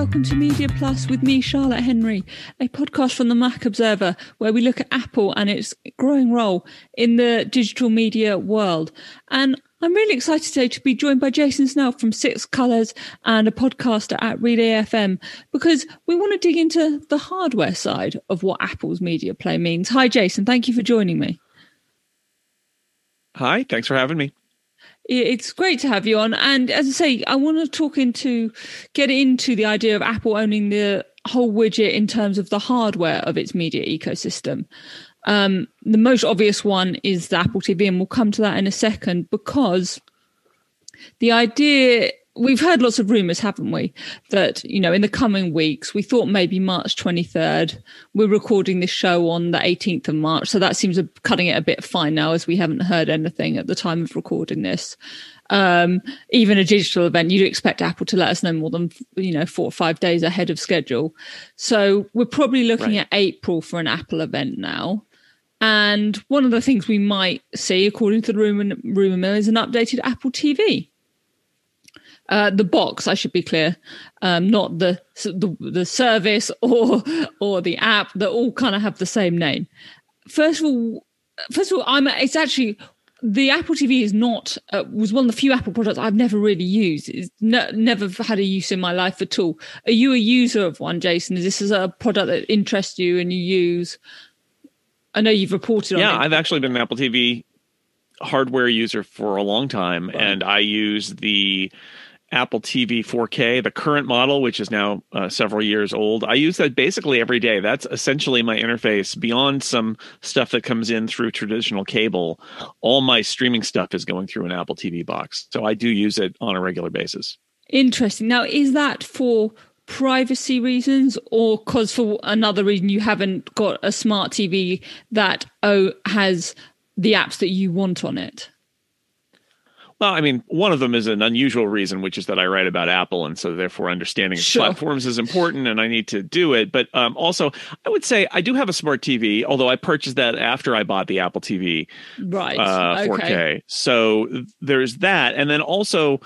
welcome to Media Plus with me, Charlotte Henry, a podcast from the Mac Observer where we look at Apple and its growing role in the digital media world. And I'm really excited today to be joined by Jason Snell from Six Colors and a podcaster at Relay FM because we want to dig into the hardware side of what Apple's media play means. Hi, Jason. Thank you for joining me. Hi, thanks for having me it's great to have you on. And as I say, I want to talk into get into the idea of Apple owning the whole widget in terms of the hardware of its media ecosystem. Um, the most obvious one is the Apple TV, and we'll come to that in a second because the idea we've heard lots of rumors, haven't we? That, you know, in the coming weeks, we thought maybe March 23rd. We're recording this show on the 18th of March. So that seems a, cutting it a bit fine now as we haven't heard anything at the time of recording this. Um, even a digital event, you'd expect Apple to let us know more than, you know, four or five days ahead of schedule. So we're probably looking right. at April for an Apple event now. And one of the things we might see, according to the rumor, rumor mill, is an updated Apple TV. Uh, the box, I should be clear, um, not the, the the service or or the app. That all kind of have the same name. First of all, first of all, I'm. It's actually the Apple TV is not uh, was one of the few Apple products I've never really used. It's ne- never had a use in my life at all. Are you a user of one, Jason? Is this is a product that interests you and you use? I know you've reported on. Yeah, I've actually been an Apple TV hardware user for a long time, right. and I use the Apple TV 4K, the current model, which is now uh, several years old. I use that basically every day. That's essentially my interface. Beyond some stuff that comes in through traditional cable, all my streaming stuff is going through an Apple TV box. So I do use it on a regular basis. Interesting. Now, is that for privacy reasons or because for another reason you haven't got a smart TV that oh, has the apps that you want on it? Well, I mean, one of them is an unusual reason, which is that I write about Apple, and so therefore understanding sure. platforms is important, and I need to do it. But um, also, I would say I do have a smart TV, although I purchased that after I bought the Apple TV, right? Uh, 4K. Okay. So there's that, and then also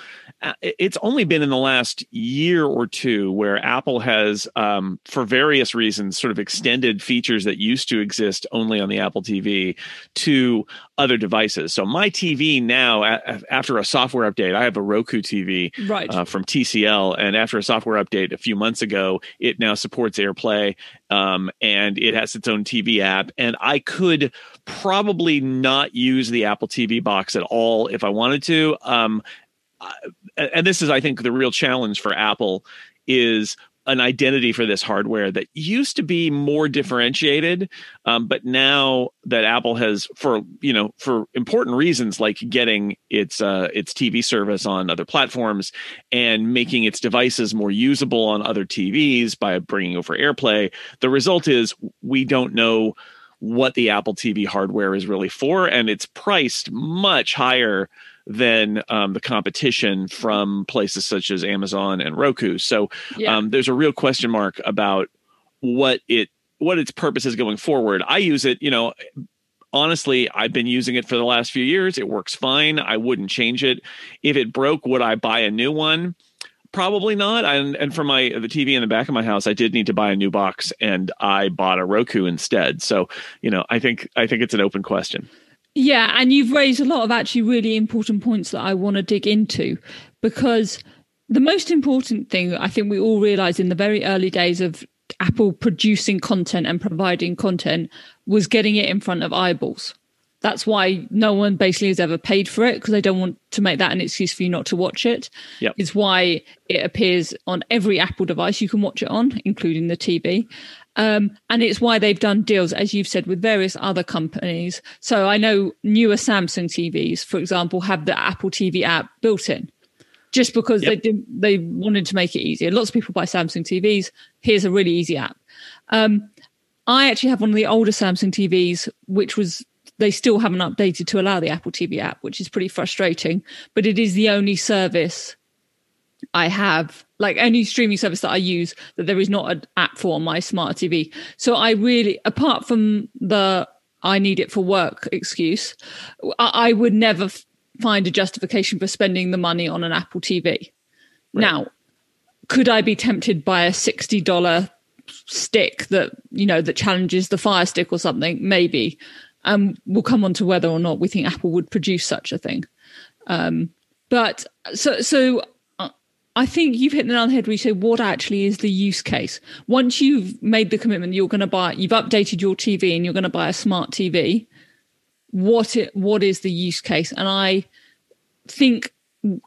uh, it's only been in the last year or two where Apple has, um, for various reasons, sort of extended features that used to exist only on the Apple TV to other devices. So my TV now, after a software update, I have a Roku TV right. uh, from TCL, and after a software update a few months ago, it now supports AirPlay, um, and it has its own TV app. And I could probably not use the Apple TV box at all if I wanted to. Um, and this is i think the real challenge for apple is an identity for this hardware that used to be more differentiated um, but now that apple has for you know for important reasons like getting its uh, its tv service on other platforms and making its devices more usable on other tvs by bringing over airplay the result is we don't know what the apple tv hardware is really for and it's priced much higher than um, the competition from places such as Amazon and Roku. So yeah. um, there's a real question mark about what it what its purpose is going forward. I use it, you know, honestly, I've been using it for the last few years. It works fine. I wouldn't change it. If it broke, would I buy a new one? Probably not. And and for my the TV in the back of my house, I did need to buy a new box, and I bought a Roku instead. So you know, I think I think it's an open question. Yeah, and you've raised a lot of actually really important points that I want to dig into because the most important thing I think we all realized in the very early days of Apple producing content and providing content was getting it in front of eyeballs. That's why no one basically has ever paid for it because they don't want to make that an excuse for you not to watch it. Yep. It's why it appears on every Apple device you can watch it on, including the TV. Um, and it's why they've done deals, as you've said, with various other companies. So I know newer Samsung TVs, for example, have the Apple TV app built in just because yep. they did, they wanted to make it easier. Lots of people buy Samsung TVs. Here's a really easy app. Um, I actually have one of the older Samsung TVs, which was they still haven't updated to allow the Apple TV app, which is pretty frustrating. But it is the only service I have like any streaming service that I use that there is not an app for on my smart TV. So I really, apart from the I need it for work excuse, I, I would never f- find a justification for spending the money on an Apple TV. Right. Now, could I be tempted by a sixty dollar stick that you know that challenges the Fire Stick or something? Maybe. Um, we'll come on to whether or not we think Apple would produce such a thing. Um, but so so uh, I think you've hit the nail on the head you say what actually is the use case. Once you've made the commitment you're going to buy, you've updated your TV and you're going to buy a smart TV. What it, what is the use case? And I think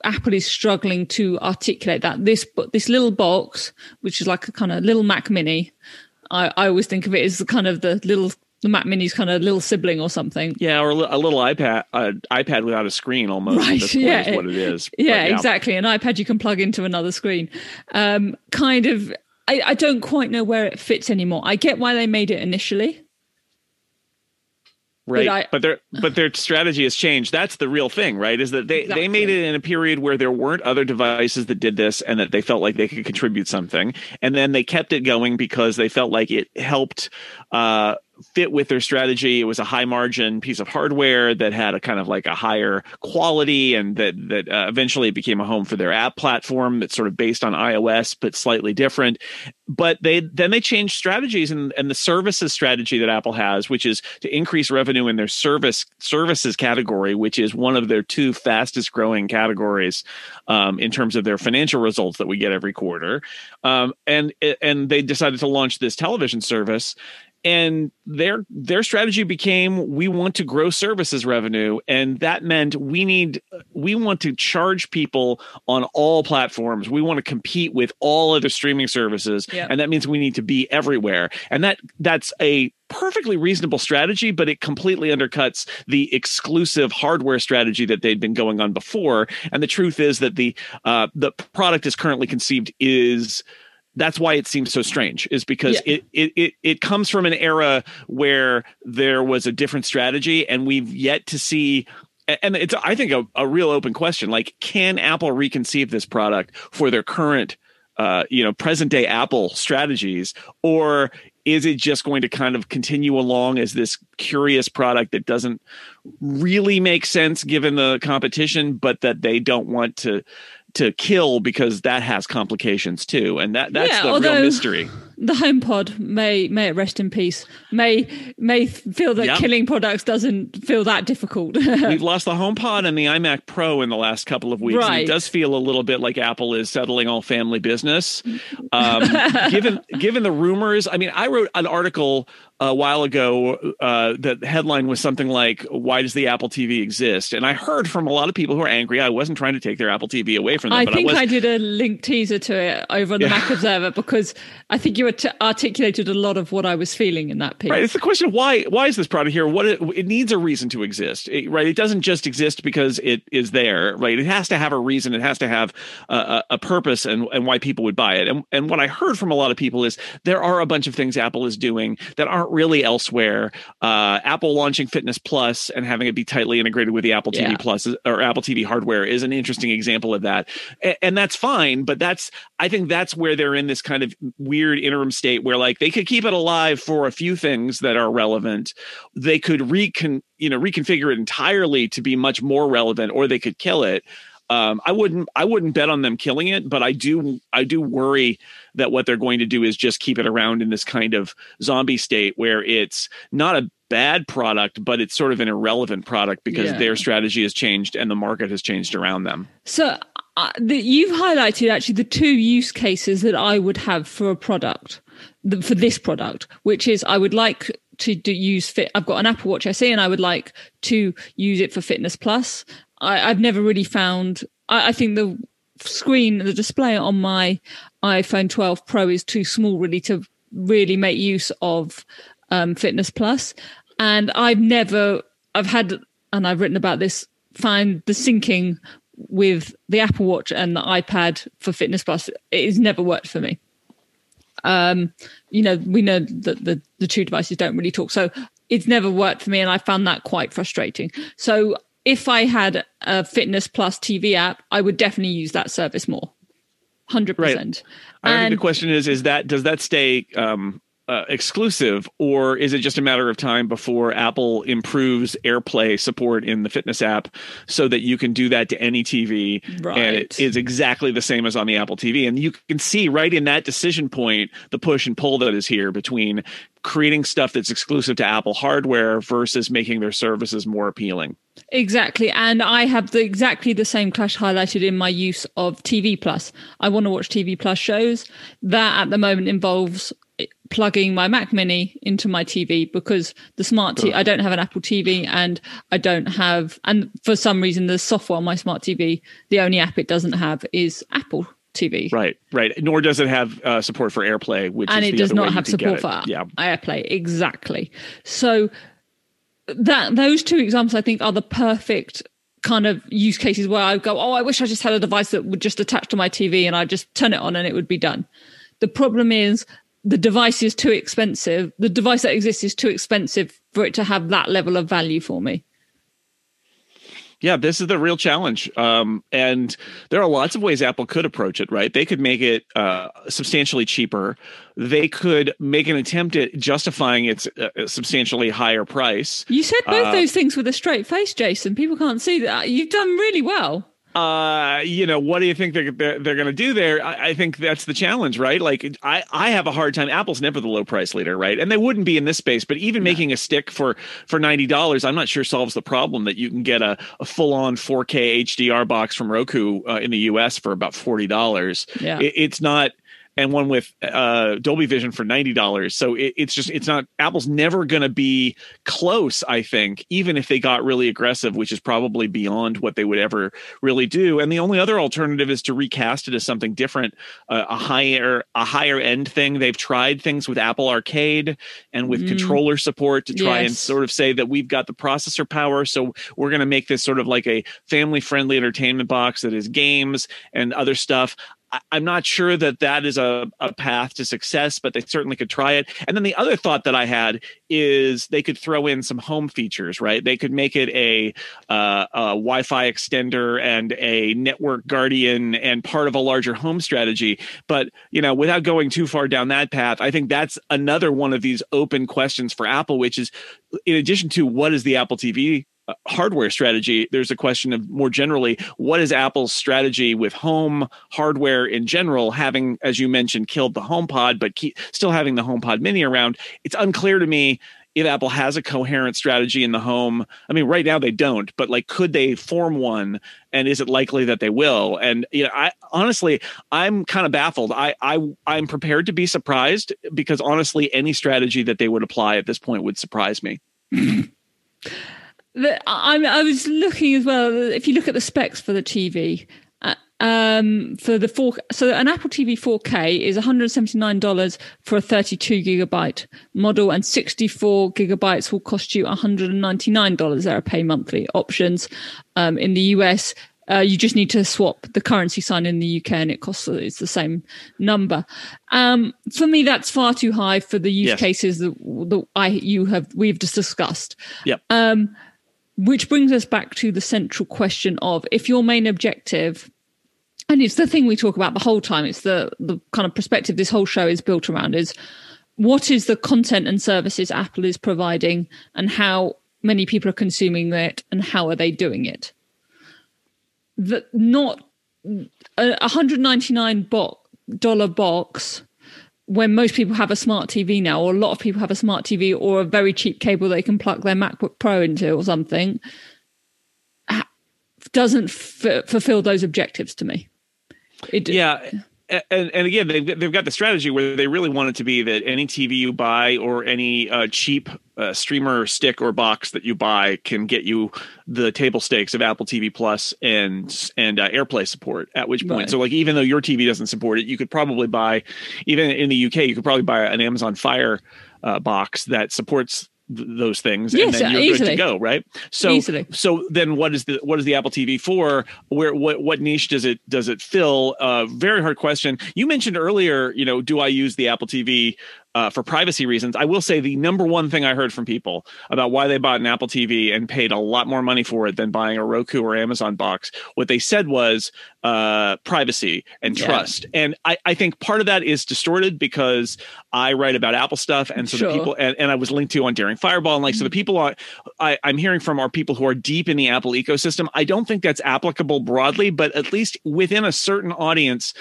Apple is struggling to articulate that. This this little box, which is like a kind of little Mac Mini, I, I always think of it as the kind of the little the Mac Mini's kind of a little sibling or something. Yeah, or a little iPad, uh, iPad without a screen almost. Right. yeah. Is what it is. Yeah, yeah, exactly. An iPad you can plug into another screen. Um, kind of. I, I don't quite know where it fits anymore. I get why they made it initially. Right, but, I, but, their but their strategy has changed. That's the real thing, right? Is that they exactly. they made it in a period where there weren't other devices that did this, and that they felt like they could contribute something, and then they kept it going because they felt like it helped uh, fit with their strategy. It was a high margin piece of hardware that had a kind of like a higher quality, and that that uh, eventually became a home for their app platform that's sort of based on iOS but slightly different. But they then they changed strategies, and and the services strategy that Apple has, which is to increase revenue in their service services category, which is one of their two fastest growing categories um, in terms of their financial results that we get every quarter. Um, and and they decided to launch this television service and their their strategy became we want to grow services revenue. And that meant we need we want to charge people on all platforms. We want to compete with all other streaming services. Yep. and that means we need to be everywhere. And that that's a perfectly reasonable strategy but it completely undercuts the exclusive hardware strategy that they'd been going on before. And the truth is that the uh, the product is currently conceived is that's why it seems so strange is because yeah. it, it, it it comes from an era where there was a different strategy and we've yet to see and it's i think a, a real open question like can apple reconceive this product for their current uh, you know present day apple strategies or is it just going to kind of continue along as this curious product that doesn't really make sense given the competition but that they don't want to to kill because that has complications too, and that that's yeah, the real mystery. The HomePod may may it rest in peace. May may feel that yep. killing products doesn't feel that difficult. We've lost the HomePod and the iMac Pro in the last couple of weeks. Right. it does feel a little bit like Apple is settling all family business. Um, given given the rumors, I mean, I wrote an article a while ago uh, the headline was something like why does the apple tv exist? And i heard from a lot of people who are angry. I wasn't trying to take their apple tv away from them i think I, was, I, did a link teaser to it over on the yeah. mac observer because i think you articulated a lot of what i was feeling in that piece. Right it's the question of why why is this product here? What it, it needs a reason to exist. It, right it doesn't just exist because it is there right? It has to have a reason. It has to have a, a purpose and, and why people would buy it. And, and what i heard from a lot of people is there are a bunch of things apple is doing that aren't really elsewhere. Uh, Apple launching Fitness Plus and having it be tightly integrated with the Apple TV yeah. Plus or Apple TV hardware is an interesting example of that, and, and that's fine. But that's I think that's where they're in this kind of weird interim state where like they could keep it alive for a few things that are relevant. They could recon you know reconfigure it entirely to be much more relevant, or they could kill it. Um, I wouldn't I wouldn't bet on them killing it, but I do I do worry that what they're going to do is just keep it around in this kind of zombie state where it's not a bad product, but it's sort of an irrelevant product because yeah. their strategy has changed and the market has changed around them. So uh, the, you've highlighted actually the two use cases that I would have for a product, the, for this product, which is I would like to do, use fit. I've got an Apple Watch SE and I would like to use it for Fitness Plus. I, have never really found. I, I, think the screen, the display on my iPhone 12 Pro is too small, really, to really make use of um, Fitness Plus. And I've never, I've had, and I've written about this, find the syncing with the Apple Watch and the iPad for Fitness Plus. It has never worked for me. Um, you know, we know that the, the two devices don't really talk. So it's never worked for me. And I found that quite frustrating. So if I had a Fitness Plus TV app, I would definitely use that service more. Hundred percent. I think the question is: Is that does that stay um, uh, exclusive, or is it just a matter of time before Apple improves AirPlay support in the fitness app so that you can do that to any TV right. and it is exactly the same as on the Apple TV? And you can see right in that decision point the push and pull that is here between creating stuff that's exclusive to Apple hardware versus making their services more appealing. Exactly. And I have the exactly the same clash highlighted in my use of TV Plus. I want to watch TV Plus shows. That at the moment involves plugging my Mac Mini into my TV because the smart TV, I don't have an Apple TV and I don't have, and for some reason, the software on my smart TV, the only app it doesn't have is Apple TV. Right, right. Nor does it have uh, support for AirPlay, which and it does not have support for yeah. AirPlay. Exactly. So that those two examples, I think, are the perfect kind of use cases where I go, oh, I wish I just had a device that would just attach to my TV and I just turn it on and it would be done. The problem is the device is too expensive. The device that exists is too expensive for it to have that level of value for me. Yeah, this is the real challenge. Um, and there are lots of ways Apple could approach it, right? They could make it uh, substantially cheaper. They could make an attempt at justifying its uh, substantially higher price. You said both uh, those things with a straight face, Jason. People can't see that. You've done really well uh, you know, what do you think they're they're, they're going to do there? I, I, think that's the challenge, right? Like, I I have a hard time. Apple's never the low price leader, right? And they wouldn't be in this space. But even no. making a stick for for ninety dollars, I'm not sure solves the problem that you can get a, a full on 4K HDR box from Roku uh, in the U.S. for about forty dollars. Yeah, it, it's not and one with uh, Dolby Vision for ninety dollars. So it, it's just it's not Apple's never going to be close. I think even if they got really aggressive, which is probably beyond what they would ever really do. And the only other alternative is to recast it as something different, uh, a higher a higher end thing. They've tried things with Apple Arcade and with mm. controller support to try yes. and sort of say that we've got the processor power, so we're going to make this sort of like a family friendly entertainment box that is games and other stuff. I'm not sure that that is a, a path to success, but they certainly could try it. And then the other thought that I had is they could throw in some home features, right? They could make it a, uh, a Wi-Fi extender and a network guardian and part of a larger home strategy. But you know, without going too far down that path, I think that's another one of these open questions for Apple, which is in addition to what is the Apple TV Uh, hardware strategy, there's a question of more generally, what is Apple's strategy with home hardware in general, having, as you mentioned, killed the HomePod, but keep, still having the HomePod Mini around? It's unclear to me if Apple has a coherent strategy in the home. I mean, right now they don't, but like, could they form one? And is it likely that they will? And you know, I honestly, I'm kind of baffled. I, I, I'm prepared to be surprised because honestly, any strategy that they would apply at this point would surprise me. the, I, I was looking as well. If you look at the specs for the TV, uh, um, for the four, so an Apple TV 4K is $179 for a 32 gigabyte model, and 64 gigabytes will cost you $199. There are pay monthly options. Um, in the US, uh, you just need to swap the currency sign in the UK, and it costs it's the same number. Um, for me, that's far too high for the use yes. cases that, that I you have we've just discussed. Yep. Um, which brings us back to the central question of if your main objective and it's the thing we talk about the whole time it's the the kind of perspective this whole show is built around is what is the content and services apple is providing and how many people are consuming it and how are they doing it? That not a 199 dollar box when most people have a smart TV now, or a lot of people have a smart TV or a very cheap cable they can plug their MacBook Pro into or something, doesn't f- fulfill those objectives to me. It, yeah and, and again, they've, they've got the strategy where they really want it to be that any TV you buy or any uh, cheap uh, streamer stick or box that you buy can get you the table stakes of Apple TV Plus and and uh, AirPlay support. At which point, right. so like even though your TV doesn't support it, you could probably buy even in the UK, you could probably buy an Amazon Fire uh, box that supports those things yes, and then you're easily. good to go right so easily. so then what is the what is the apple tv for where what what niche does it does it fill uh very hard question you mentioned earlier you know do i use the apple tv uh, for privacy reasons. I will say the number one thing I heard from people about why they bought an Apple TV and paid a lot more money for it than buying a Roku or Amazon box, what they said was uh, privacy and yeah. trust. And I, I think part of that is distorted because I write about Apple stuff, and so sure. the people and, and I was linked to on Daring Fireball, and like mm-hmm. so the mm-hmm. people I, I I'm hearing from are people who are deep in the Apple ecosystem. I don't think that's applicable broadly, but at least within a certain audience,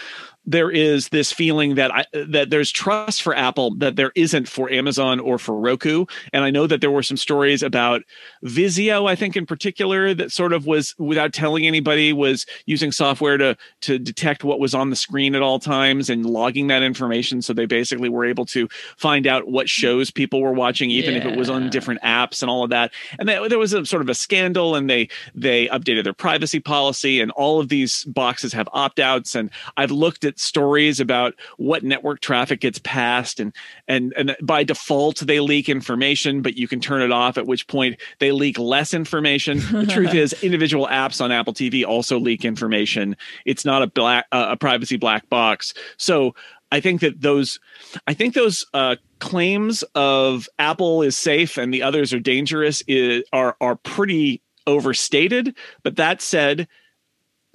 there is this feeling that I, that there's trust for Apple that there isn't for Amazon or for Roku. And I know that there were some stories about Vizio, I think in particular, that sort of was without telling anybody was using software to to detect what was on the screen at all times and logging that information. So they basically were able to find out what shows people were watching, even yeah. if it was on different apps and all of that. And there was a sort of a scandal, and they they updated their privacy policy, and all of these boxes have opt outs. And I've looked at stories about what network traffic gets passed and and and by default they leak information but you can turn it off at which point they leak less information. The truth is individual apps on apple tv also leak information. It's not a black uh, a privacy black box. So I think that those, I think those uh, claims of Apple is safe and the others are dangerous is, are are pretty overstated. But that said,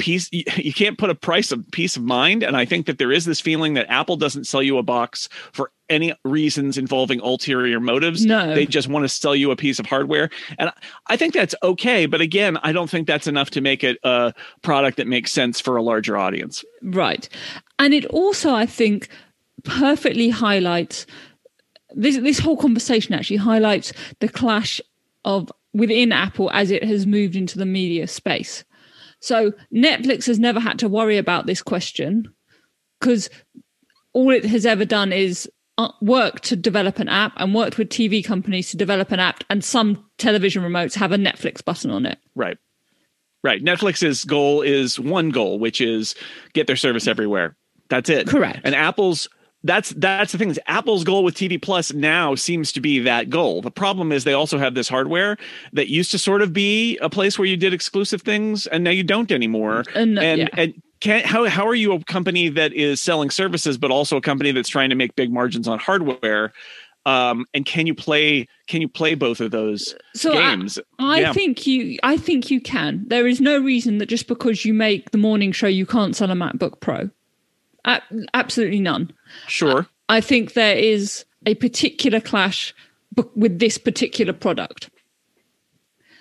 peace you can't put a price of peace of mind. And i think that there is this feeling that apple doesn't sell you a box for any reasons involving ulterior motives. No. They just want to sell you a piece of hardware. And i think that's okay. But again i don't think that's enough to make it a product that makes sense for a larger audience. Right. And it also i think perfectly highlights this this whole conversation actually highlights the clash of within apple as it has moved into the media space so Netflix has never had to worry about this question because all it has ever done is uh, work to develop an app and worked with TV companies to develop an app, and some television remotes have a Netflix button on it. Right. Right. Netflix's goal is one goal, which is get their service everywhere. That's it. Correct. And Apple's that's that's the thing is apple's goal with tv plus now seems to be that goal. The problem is they also have this hardware that used to sort of be a place where you did exclusive things and now you don't anymore. And and, yeah. and can how how are you a company that is selling services but also a company that's trying to make big margins on hardware? Um, and can you play can you play both of those so games? I, I yeah. think you i think you can. There is no reason that just because you make the morning show you can't sell a macbook pro absolutely none. Sure. I, I think there is a particular clash with this particular product.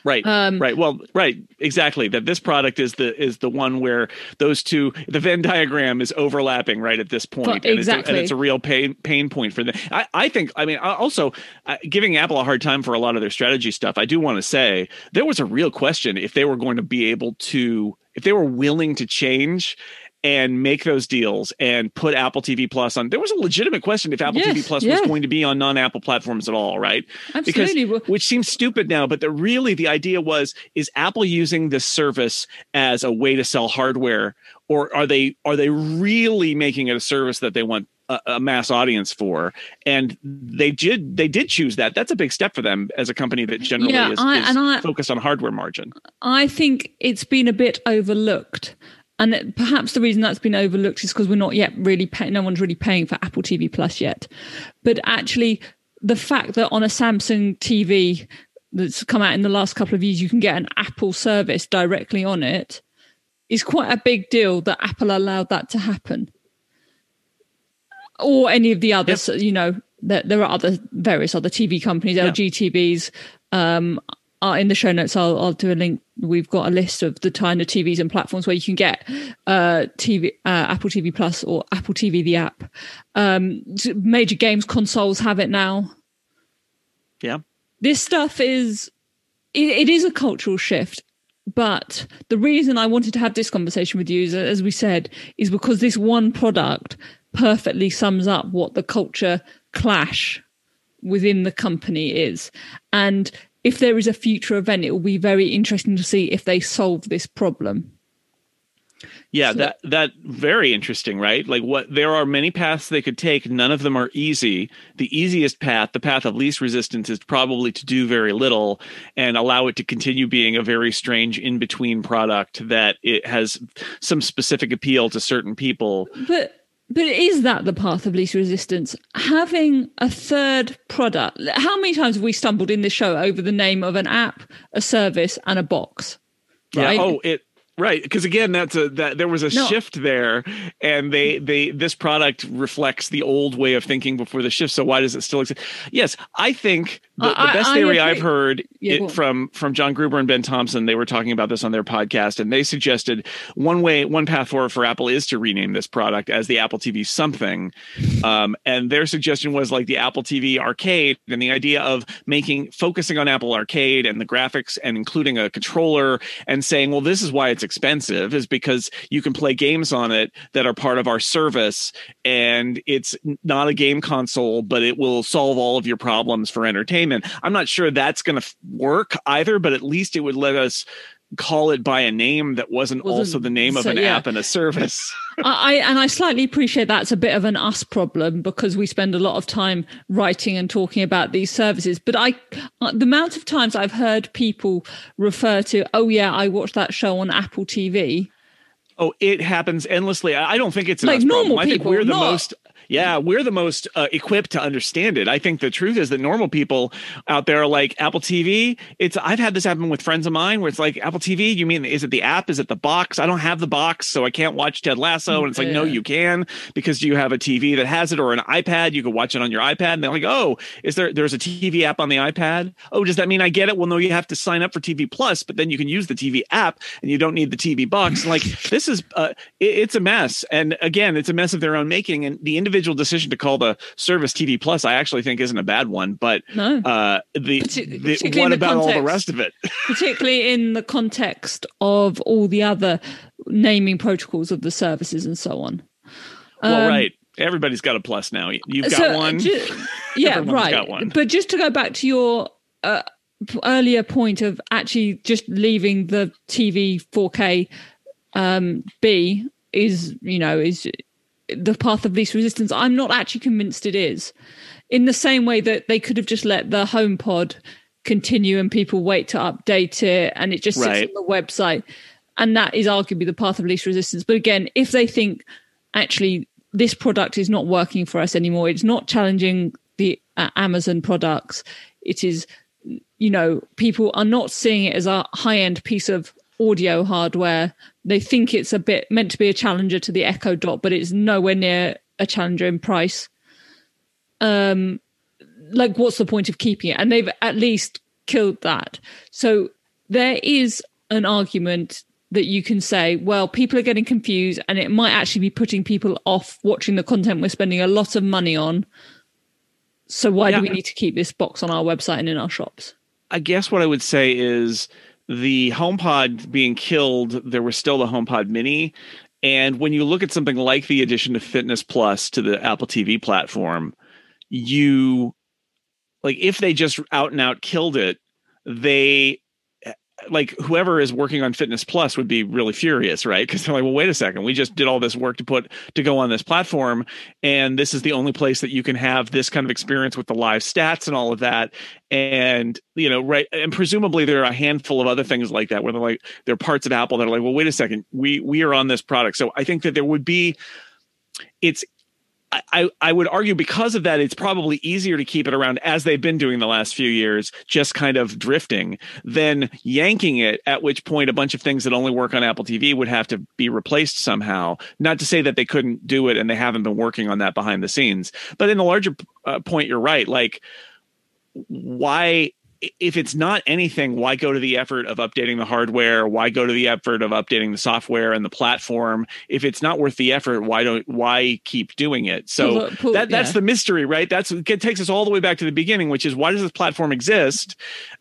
Right. Um, right. Well, right. Exactly. That this product is the is the one where those two the Venn diagram is overlapping right at this point, and exactly. It's a, and it's a real pain pain point for them. I, I think. I mean, also uh, giving Apple a hard time for a lot of their strategy stuff. I do want to say there was a real question if they were going to be able to if they were willing to change and make those deals and put Apple TV Plus on. There was a legitimate question if Apple yes, TV Plus yeah. was going to be on non-Apple platforms at all, right? Absolutely. Because, which seems stupid now, but the really the idea was is Apple using this service as a way to sell hardware or are they are they really making it a service that they want a, a mass audience for and they did they did choose that that's a big step for them as a company that generally yeah, is, I, is I, focused on hardware margin i think it's been a bit overlooked and perhaps the reason that's been overlooked is because we're not yet really paying, no one's really paying for Apple TV Plus yet. But actually, the fact that on a Samsung TV that's come out in the last couple of years, you can get an Apple service directly on it is quite a big deal that Apple allowed that to happen. Or any of the others, yep. you know, there, there, are other various other TV companies, yeah. LG TVs, um, uh, in the show notes, I'll, I'll do a link. We've got a list of the kind of TVs and platforms where you can get uh, TV, uh, Apple TV Plus or Apple TV the app. Um, major games consoles have it now. Yeah, this stuff is it, it is a cultural shift. But the reason I wanted to have this conversation with you, is, as we said, is because this one product perfectly sums up what the culture clash within the company is. And if there is a future event, it will be very interesting to see if they solve this problem. Yeah, so, that that very interesting, right? Like what there are many paths they could take, none of them are easy. The easiest path, the path of least resistance is probably to do very little and allow it to continue being a very strange in-between product that it has some specific appeal to certain people. But but is that the path of least resistance? Having a third product. How many times have we stumbled in this show over the name of an app, a service, and a box? Right? Yeah. Oh, it Right, because again, that's a that there was a no. shift there, and they they this product reflects the old way of thinking before the shift. So why does it still exist? Yes, I think the, the best I, theory I I've heard yeah, it, from from John Gruber and Ben Thompson. They were talking about this on their podcast, and they suggested one way, one path forward for Apple is to rename this product as the Apple TV something, um, and their suggestion was like the Apple TV Arcade, and the idea of making focusing on Apple Arcade and the graphics and including a controller and saying, well, this is why it's expensive is because you can play games on it that are part of our service and it's not a game console but it will solve all of your problems for entertainment. I'm not sure that's going to work either but at least it would let us call it by a name that wasn't, also the name so, of an yeah. app and a service. I and I slightly appreciate that's a bit of an us problem because we spend a lot of time writing and talking about these services. But I, uh, the amount of times I've heard people refer to, oh yeah, I watched that show on Apple TV. Oh, it happens endlessly. I don't think it's like normal problem. people. I think we're the not, most yeah, we're the most uh, equipped to understand it. I think the truth is that normal people out there are like Apple TV. It's I've had this happen with friends of mine where it's like Apple TV. You mean is it the app? Is it the box? I don't have the box, so I can't watch Ted Lasso. And it's like, yeah. no, you can because you have a TV that has it or an iPad. You can watch it on your iPad. And they're like, oh, is there there's a TV app on the iPad? Oh, does that mean I get it? Well, no, you have to sign up for TV Plus, but then you can use the TV app and you don't need the TV box. like this is uh, it, it's a mess. And again, it's a mess of their own making. And the individual individual decision to call the service TV Plus, I actually think isn't a bad one. But no. uh, the, the what about context, all the rest of it? particularly in the context of all the other naming protocols of the services and so on. Well, um, right. Everybody's got a plus now. You've got so one. Ju- yeah, right. But just to go back to your uh, earlier point of actually just leaving the TV 4K um, B is, you know, is the path of least resistance. I'm not actually convinced it is. In the same way that they could have just let the HomePod continue and people wait to update it and it just sits right. on the website. And that is arguably the path of least resistance. But again, if they think actually this product is not working for us anymore, it's not challenging the uh, Amazon products, it is, you know, people are not seeing it as a high end piece of audio hardware. They think it's a bit meant to be a challenger to the Echo Dot, but it's nowhere near a challenger in price. Um, like, what's the point of keeping it? And they've at least killed that. So there is an argument that you can say, well, people are getting confused and it might actually be putting people off watching the content we're spending a lot of money on. So why yeah. do we need to keep this box on our website and in our shops? I guess what I would say is the HomePod being killed, there was still the HomePod Mini. And when you look at something like the addition of Fitness Plus to the Apple TV platform, you like if they just out and out killed it, they like whoever is working on fitness plus would be really furious right? Because they're like well wait a second. We just did all this work to put to go on this platform and this is the only place that you can have this kind of experience with the live stats and all of that. And you know right and presumably there are a handful of other things like that where they're like there are parts of apple that are like well wait a second. We we are on this product. So i think that there would be it's I, I would argue because of that, it's probably easier to keep it around as they've been doing the last few years, just kind of drifting, than yanking it, at which point a bunch of things that only work on Apple TV would have to be replaced somehow. Not to say that they couldn't do it and they haven't been working on that behind the scenes. But in the larger uh, point, you're right. Like, why if it's not anything, why go to the effort of updating the hardware? Why go to the effort of updating the software and the platform? If it's not worth the effort, why don't why keep doing it? So pull, pull, that that's yeah. the mystery, right? That's it takes us all the way back to the beginning, which is why does this platform exist?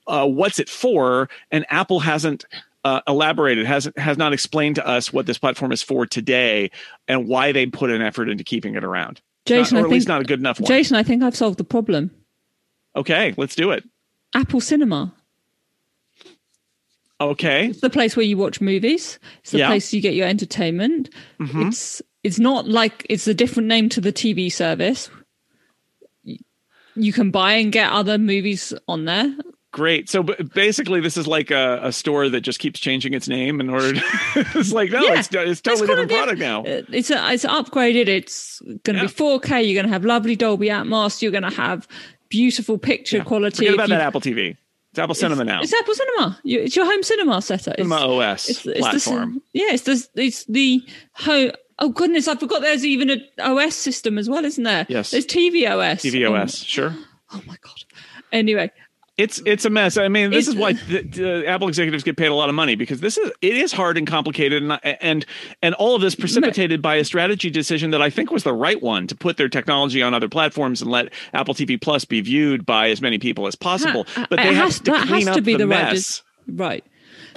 Uh, what's it for? And Apple hasn't uh, elaborated, has has not explained to us what this platform is for today and why they put an effort into keeping it around. Jason, not, or at think, least not a good enough one. Jason, I think I've solved the problem. Okay, let's do it. Apple Cinema. Okay. It's the place where you watch movies. It's the yeah. place you get your entertainment. Mm-hmm. It's it's not like it's a different name to the TV service. You can buy and get other movies on there. Great. So basically, this is like a, a, store that just keeps changing its name in order. To, it's like no, yeah. it's, it's totally different product now. It's a, it's upgraded. It's going to yeah. be 4K. You're going to have lovely Dolby Atmos. You're going to have beautiful picture yeah. quality. Forget about that Apple TV. It's Apple Cinema it's, now. It's Apple Cinema. It's your home cinema setup. Cinema OS it's, it's platform. The, yeah, it's the it's the home. Oh goodness, I forgot. There's even an OS system as well, isn't there? Yes. There's TV OS. TV OS. Oh, sure. Oh my god. Anyway, it's it's a mess. I mean, this it's, is why the, the Apple executives get paid a lot of money because this is it is hard and complicated, and and and all of this precipitated by a strategy decision that I think was the right one to put their technology on other platforms and let Apple TV Plus be viewed by as many people as possible. But uh, they have to clean up the, the mess. Right,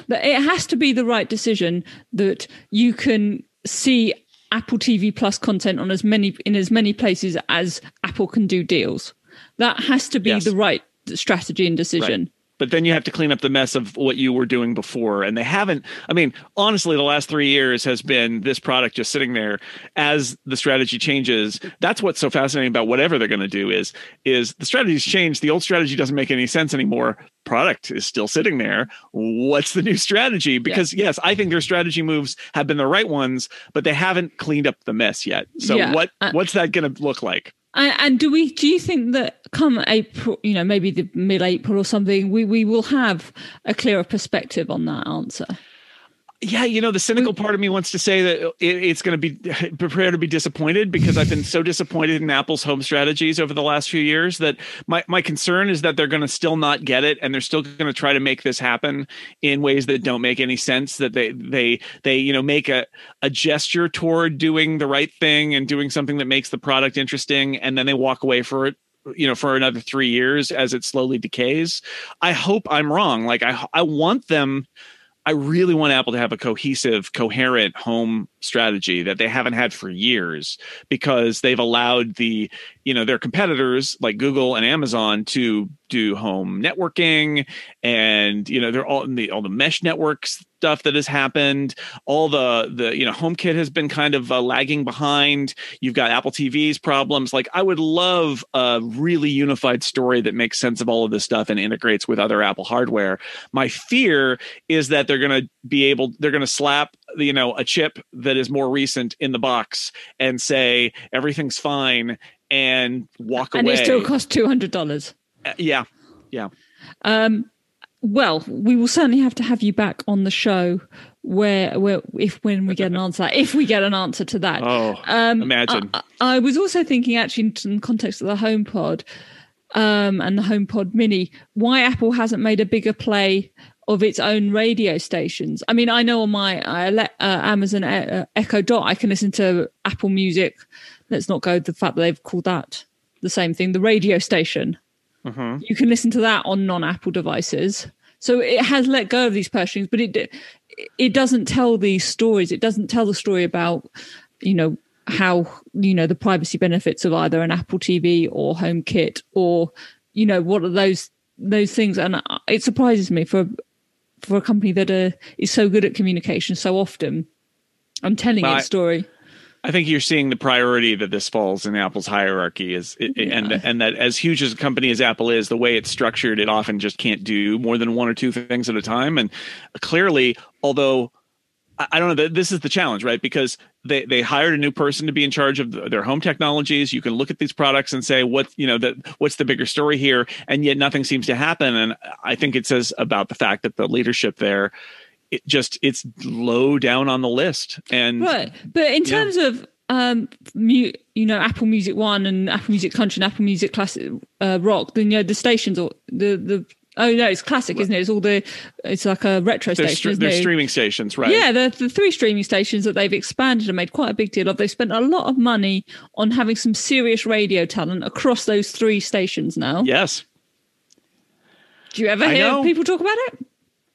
right. It has to be the right decision that you can see Apple TV Plus content on as many in as many places as Apple can do deals. That has to be yes. the right strategy and decision. Right. But then you have to clean up the mess of what you were doing before. And they haven't, I mean, honestly, the last three years has been this product just sitting there as the strategy changes. That's what's so fascinating about whatever they're going to do is, is the strategy's changed. The old strategy doesn't make any sense anymore. Product is still sitting there. What's the new strategy? Because yeah. yes, I think their strategy moves have been the right ones, but they haven't cleaned up the mess yet. So yeah. what, uh, what's that going to look like? And, do we? Do you think that come April, you know, maybe the mid-April or something, we we will have a clearer perspective on that answer? Yeah, you know, the cynical mm. part of me wants to say that it, it's going to be prepare to be disappointed because I've been so disappointed in Apple's home strategies over the last few years that my, my concern is that they're going to still not get it and they're still going to try to make this happen in ways that don't make any sense. That they they they you know make a a gesture toward doing the right thing and doing something that makes the product interesting, and then they walk away for it you know for another three years as it slowly decays. I hope I'm wrong. Like I I want them I really want Apple to have a cohesive, coherent home strategy that they haven't had for years because they've allowed the, you know, their competitors like Google and Amazon to do home networking and, you know, they're all in the all the mesh networks stuff that has happened. All the the you know HomeKit has been kind of uh, lagging behind. You've got Apple TV's problems. Like I would love a really unified story that makes sense of all of this stuff and integrates with other Apple hardware. My fear is that they're going to be able they're going to slap you know a chip that is more recent in the box and say everything's fine and walk and away. And it still costs two hundred dollars. Uh, yeah, yeah. Um, well, we will certainly have to have you back on the show where, where if when we get an answer, if we get an answer to that. Oh, um, imagine. I, I, was also thinking, actually, in the context of the HomePod um, and the HomePod Mini, why Apple hasn't made a bigger play of its own radio stations. I mean, I know on my uh, Amazon uh, Echo Dot, I can listen to Apple Music. Let's not go the fact that they've called that the same thing, the radio station. Mm-hmm. You can listen to that on non-Apple devices. So it has let go of these purchasings, but it it doesn't tell these stories. It doesn't tell the story about you know how you know the privacy benefits of either an Apple TV or HomeKit or you know what are those those things. And it surprises me for for a company that uh, is so good at communication so often. I'm telling well, its story. I think you're seeing the priority that this falls in Apple's hierarchy is, yeah. and and that as huge as a company as Apple is, the way it's structured, it often just can't do more than one or two things at a time. And clearly, although I don't know, this is the challenge, right? Because they they hired a new person to be in charge of their home technologies. You can look at these products and say what you know that what's the bigger story here, and yet nothing seems to happen. And I think it says about the fact that the leadership there it just it's low down on the list and right but in terms yeah. of um you know apple music one and apple music country and apple music classic uh, rock then you know the stations or the the Oh no, it's classic, isn't it? It's all the, it's like a retro they're station. they're streaming stations, right? Yeah, the the three streaming stations that they've expanded and made quite a big deal of. They've spent a lot of money on having some serious radio talent across those three stations now. Yes. Do you ever hear people talk about it?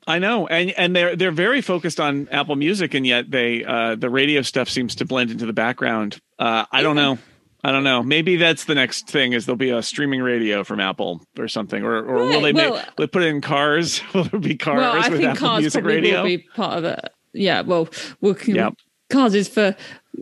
I know, and and they're they're very focused on Apple Music, and yet they uh, the radio stuff seems to blend into the background. Uh, I don't know. I don't know. Maybe that's the next thing is there'll be a streaming radio from Apple or something, or or right. will they well, make, will put it in cars? will there be cars well, I with think Apple cars Music probably radio? Will be part of it. Yeah. Well, we'll. Yep. cars is for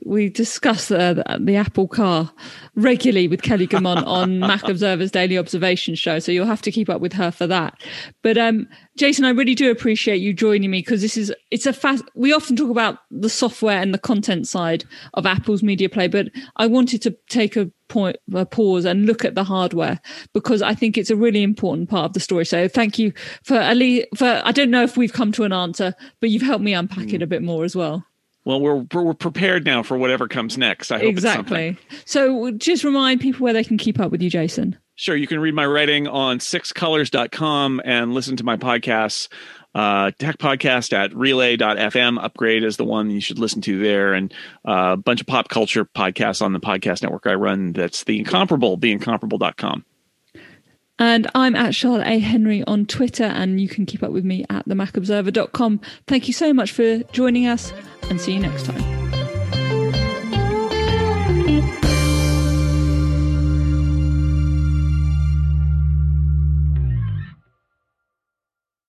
we discuss uh, the, the, Apple car regularly with Kelly Guimont on Mac Observer's Daily Observation Show, so you'll have to keep up with her for that. But um, Jason, I really do appreciate you joining me because this is it's a fast. We often talk about the software and the content side of Apple's media play, but I wanted to take a point a pause and look at the hardware because I think it's a really important part of the story. So thank you for Ali. For I don't know if we've come to an answer, but you've helped me unpack mm. it a bit more as well. Well, we're we're prepared now for whatever comes next. I hope exactly. So, just remind people where they can keep up with you, Jason. Sure, you can read my writing on sixcolors.com and listen to my podcasts. Uh, tech podcast at relay.fm. Upgrade is the one you should listen to there, and uh, a bunch of pop culture podcasts on the podcast network I run. That's the incomparable, theincomparable.com. And I'm at Charlotte A. Henry on Twitter, and you can keep up with me at themacobserver.com. Thank you so much for joining us, and see you next time.